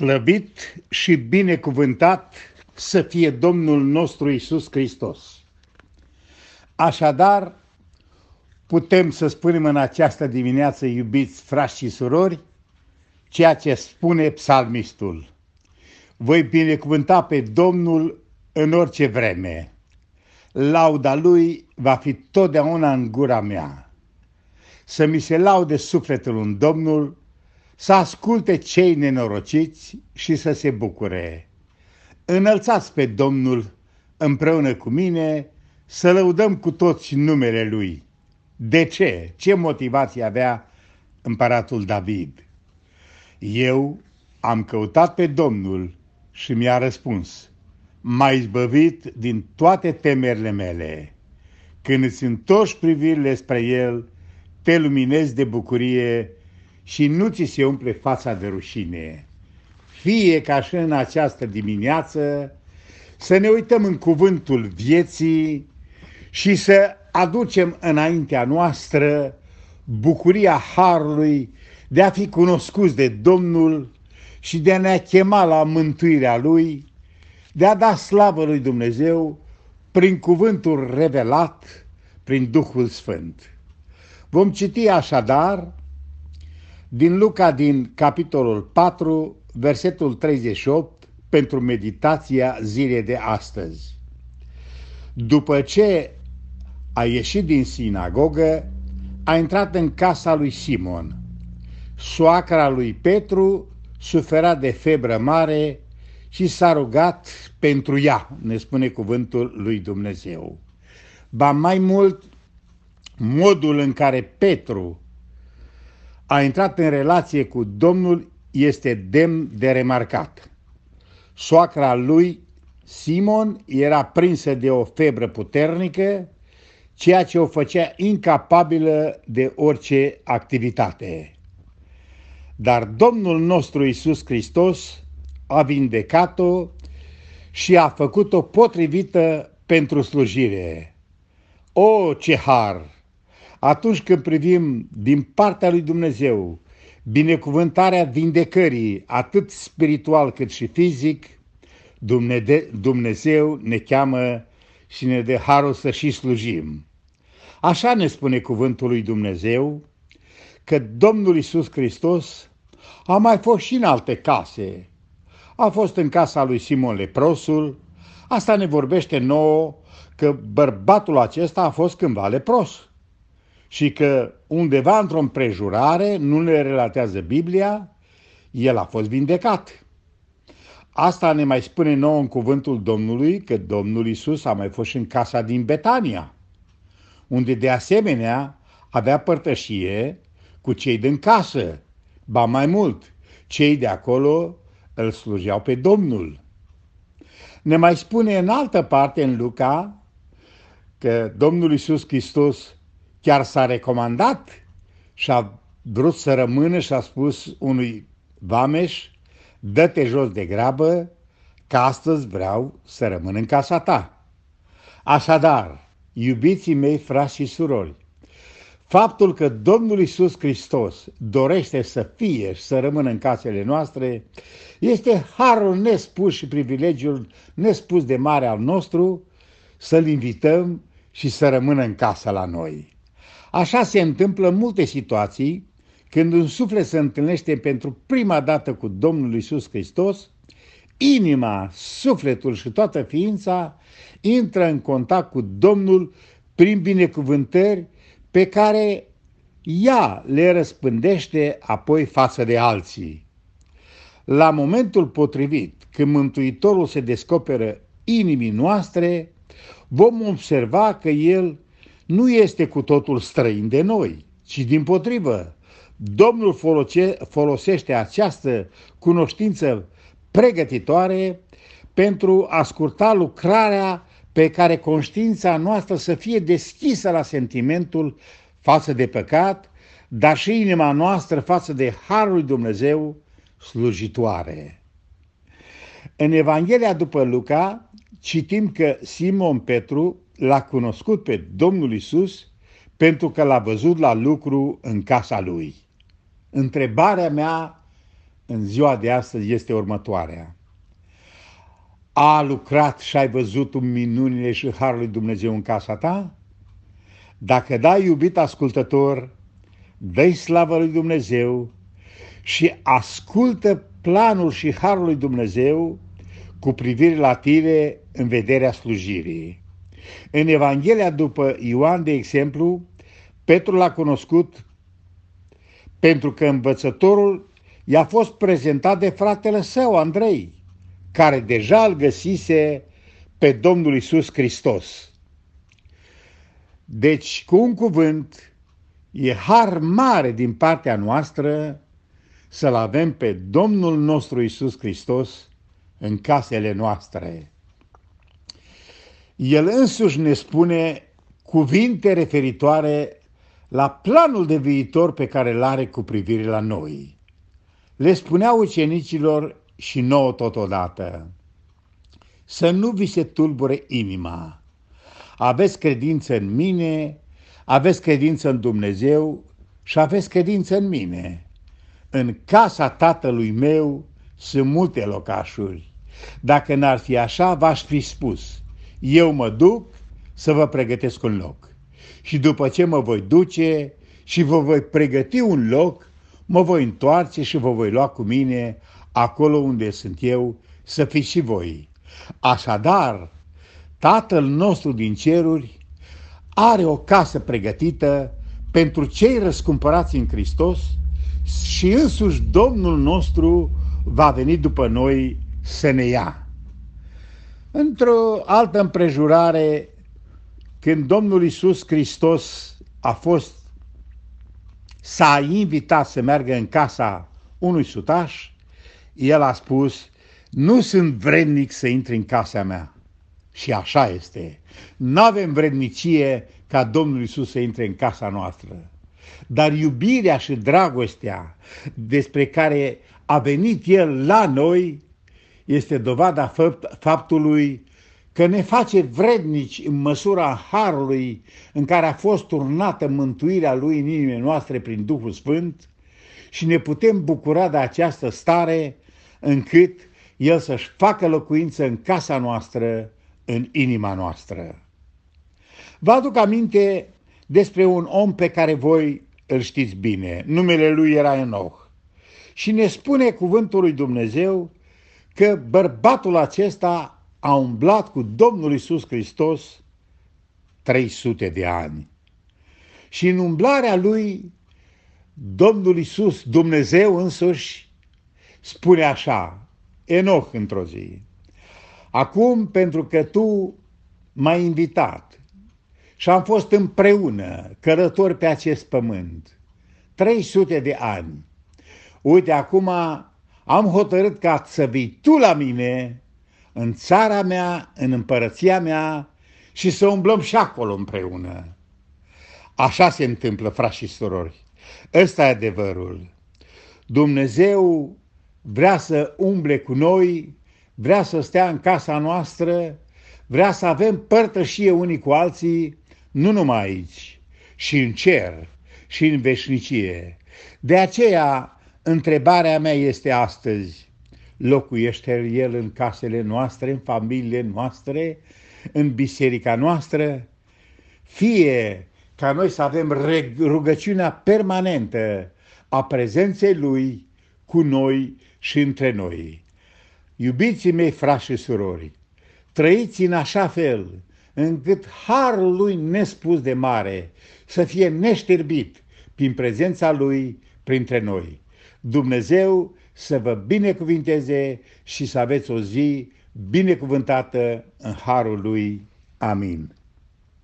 Slăbit și binecuvântat să fie Domnul nostru Isus Hristos. Așadar, putem să spunem în această dimineață, iubiți frați și surori, ceea ce spune psalmistul. Voi binecuvânta pe Domnul în orice vreme. Lauda Lui va fi totdeauna în gura mea. Să mi se laude sufletul în Domnul să asculte cei nenorociți și să se bucure. Înălțați pe Domnul împreună cu mine să lăudăm cu toți numele Lui. De ce? Ce motivație avea împăratul David? Eu am căutat pe Domnul și mi-a răspuns, m-a izbăvit din toate temerile mele. Când îți întorci privirile spre El, te luminezi de bucurie și nu ți se umple fața de rușine. Fie ca și în această dimineață să ne uităm în cuvântul vieții și să aducem înaintea noastră bucuria Harului de a fi cunoscuți de Domnul și de a ne chema la mântuirea Lui, de a da slavă Lui Dumnezeu prin cuvântul revelat, prin Duhul Sfânt. Vom citi așadar din Luca, din capitolul 4, versetul 38, pentru meditația zilei de astăzi. După ce a ieșit din sinagogă, a intrat în casa lui Simon. Soacra lui Petru sufera de febră mare și s-a rugat pentru ea, ne spune cuvântul lui Dumnezeu. Ba mai mult, modul în care Petru a intrat în relație cu Domnul este demn de remarcat. Soacra lui, Simon, era prinsă de o febră puternică, ceea ce o făcea incapabilă de orice activitate. Dar Domnul nostru Isus Hristos a vindecat-o și a făcut-o potrivită pentru slujire. O, ce har! Atunci când privim din partea lui Dumnezeu binecuvântarea vindecării, atât spiritual cât și fizic, Dumnezeu ne cheamă și ne dă harul să și slujim. Așa ne spune cuvântul lui Dumnezeu că Domnul Isus Hristos a mai fost și în alte case. A fost în casa lui Simon Leprosul, asta ne vorbește nouă că bărbatul acesta a fost cândva lepros și că undeva într-o împrejurare, nu ne relatează Biblia, el a fost vindecat. Asta ne mai spune nou în cuvântul Domnului că Domnul Isus a mai fost și în casa din Betania, unde de asemenea avea părtășie cu cei din casă, ba mai mult, cei de acolo îl slujeau pe Domnul. Ne mai spune în altă parte în Luca că Domnul Isus Hristos chiar s-a recomandat și a vrut să rămână și a spus unui vameș, dă-te jos de grabă, că astăzi vreau să rămân în casa ta. Așadar, iubiții mei, frați și surori, faptul că Domnul Isus Hristos dorește să fie și să rămână în casele noastre este harul nespus și privilegiul nespus de mare al nostru să-L invităm și să rămână în casa la noi. Așa se întâmplă în multe situații când un suflet se întâlnește pentru prima dată cu Domnul Isus Hristos, inima, sufletul și toată ființa intră în contact cu Domnul prin binecuvântări pe care ea le răspândește apoi față de alții. La momentul potrivit, când Mântuitorul se descoperă inimii noastre, vom observa că El nu este cu totul străin de noi, ci din potrivă. Domnul folosește această cunoștință pregătitoare pentru a scurta lucrarea pe care conștiința noastră să fie deschisă la sentimentul față de păcat, dar și inima noastră față de Harul Dumnezeu slujitoare. În Evanghelia după Luca citim că Simon Petru l-a cunoscut pe Domnul Isus pentru că l-a văzut la lucru în casa lui. Întrebarea mea în ziua de astăzi este următoarea. A lucrat și ai văzut un minunile și harul lui Dumnezeu în casa ta? Dacă da, iubit ascultător, dă slavă lui Dumnezeu și ascultă planul și harul lui Dumnezeu cu privire la tine în vederea slujirii. În Evanghelia după Ioan, de exemplu, Petru l-a cunoscut pentru că învățătorul i-a fost prezentat de fratele său, Andrei, care deja îl găsise pe Domnul Isus Hristos. Deci, cu un cuvânt, e har mare din partea noastră să-L avem pe Domnul nostru Isus Hristos în casele noastre. El însuși ne spune cuvinte referitoare la planul de viitor pe care îl are cu privire la noi. Le spunea ucenicilor și nouă totodată, să nu vi se tulbure inima. Aveți credință în mine, aveți credință în Dumnezeu și aveți credință în mine. În casa tatălui meu sunt multe locașuri. Dacă n-ar fi așa, v-aș fi spus, eu mă duc să vă pregătesc un loc. Și după ce mă voi duce și vă voi pregăti un loc, mă voi întoarce și vă voi lua cu mine acolo unde sunt eu, să fiți și voi. Așadar, Tatăl nostru din ceruri are o casă pregătită pentru cei răscumpărați în Hristos și însuși Domnul nostru va veni după noi să ne ia. Într-o altă împrejurare, când Domnul Isus Hristos a fost, s-a invitat să meargă în casa unui sutaș, el a spus, nu sunt vrednic să intri în casa mea. Și așa este. Nu avem vrednicie ca Domnul Isus să intre în casa noastră. Dar iubirea și dragostea despre care a venit El la noi este dovada faptului că ne face vrednici în măsura harului în care a fost turnată mântuirea Lui în inimile noastre prin Duhul Sfânt și ne putem bucura de această stare încât El să-și facă locuință în casa noastră, în inima noastră. Vă aduc aminte despre un om pe care voi îl știți bine. Numele lui era Enoch. Și ne spune cuvântul lui Dumnezeu că bărbatul acesta a umblat cu Domnul Isus Hristos 300 de ani. Și în umblarea lui, Domnul Isus, Dumnezeu însuși, spune așa, Enoch într-o zi, acum pentru că tu m-ai invitat și am fost împreună călători pe acest pământ, 300 de ani, uite acum am hotărât ca să vii tu la mine în țara mea, în împărăția mea și să umblăm și acolo împreună. Așa se întâmplă, frați și surori. Ăsta e adevărul. Dumnezeu vrea să umble cu noi, vrea să stea în casa noastră, vrea să avem părtășie unii cu alții, nu numai aici, și în cer, și în veșnicie. De aceea, întrebarea mea este astăzi, locuiește El în casele noastre, în familiile noastre, în biserica noastră, fie ca noi să avem rugăciunea permanentă a prezenței Lui cu noi și între noi. Iubiții mei, frați și surori, trăiți în așa fel încât harul Lui nespus de mare să fie neșterbit prin prezența Lui printre noi. Dumnezeu să vă binecuvinteze și să aveți o zi binecuvântată în harul Lui. Amin.